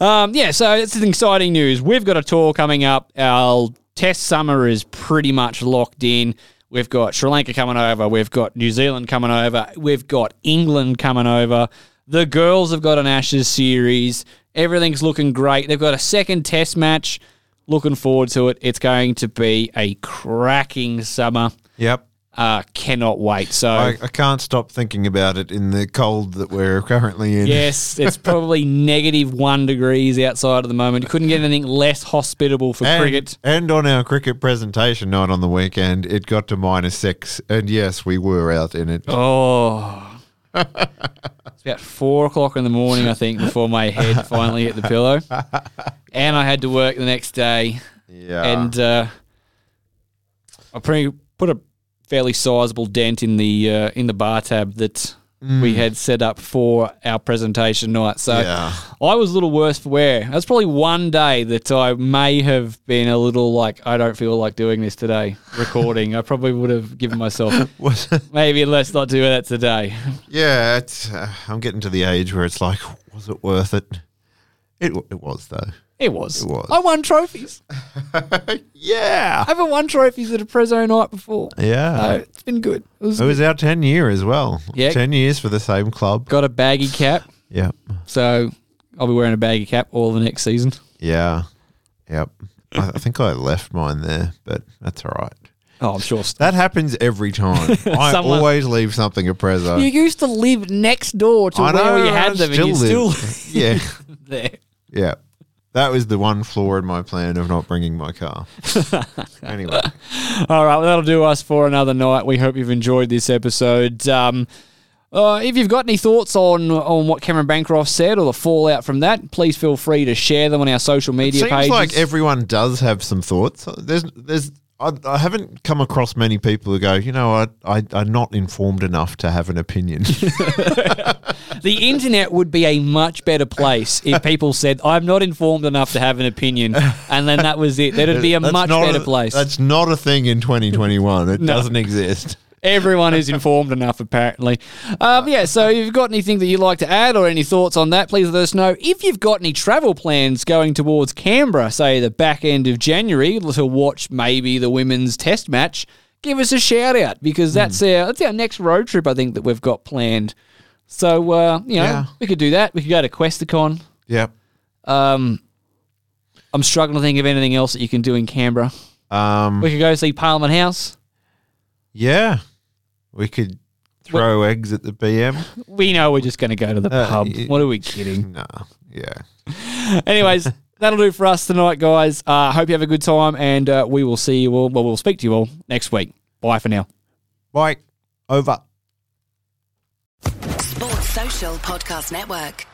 Um, yeah, so it's an exciting news. We've got a tour coming up. Our test summer is pretty much locked in. We've got Sri Lanka coming over. We've got New Zealand coming over. We've got England coming over. The girls have got an Ashes series. Everything's looking great. They've got a second test match. Looking forward to it. It's going to be a cracking summer. yep. Uh, cannot wait. So I, I can't stop thinking about it in the cold that we're currently in. Yes, it's probably negative one degrees outside at the moment. You couldn't get anything less hospitable for And, cricket. and on our cricket presentation night on the weekend, it got to minus six. And yes, we were out in it. Oh. it's about four o'clock in the morning, I think, before my head finally hit the pillow. And I had to work the next day. Yeah. And uh, I pretty put a fairly sizable dent in the uh, in the bar tab that we had set up for our presentation night. So Yeah. I was a little worse for wear. That's probably one day that I may have been a little like I don't feel like doing this today. Recording, I probably would have given myself maybe let's not do that today. yeah, it's, uh, I'm getting to the age where it's like, was it worth it? It, it was though. It was. It was. I won trophies. Yeah, I haven't won trophies at a Prezzo night before. yeah. It's been good. It was, It was our 10 year as well. Yeah. 10 years for the same club. got a baggy cap, Yeah. so I'll be wearing a baggy cap all the next season. Yeah. Yep. I, I think I left mine there, but that's all right. Oh, I'm sure. That happens every time. I Someone- always leave something at Prezzo. You used to live next door to I where know, you I had them, and you live- still yeah. there. Yeah. That was the one flaw in my plan of not bringing my car. anyway. All right, well, that'll do us for another night. We hope you've enjoyed this episode. Um, uh, if you've got any thoughts on on what Cameron Bancroft said or the fallout from that, please feel free to share them on our social media Seems pages. like everyone does have some thoughts. There's, there's, I, I haven't come across many people who go, you know, I, I, I'm not informed enough to have an opinion. the internet would be a much better place if people said, "I'm not informed enough to have an opinion," and then that was it. That'd be a That's much better a- place. That's not a thing in 2021. It No. doesn't exist. Everyone is informed enough, apparently. Um, yeah, so if you've got anything that you'd like to add or any thoughts on that, please let us know. If you've got any travel plans going towards Canberra, say the back end of January, to watch maybe the women's test match, give us a shout out because that's our that's our next road trip. I think that we've got planned. So uh, you know, Yeah. we could do that. We could go to Questacon. Yep. Um, I'm struggling to think of anything else that you can do in Canberra. Um, We could go see Parliament House. yeah. We could throw eggs at the BM. We know we're just going to go to the Uh, pub. y- What are we kidding? No. Yeah. Anyways, that'll do for us tonight, guys. Uh, hope you have a good time, and uh, we will see you all. Well, we'll speak to you all next week. Bye for now. Bye. Over. Sports Social Podcast Network.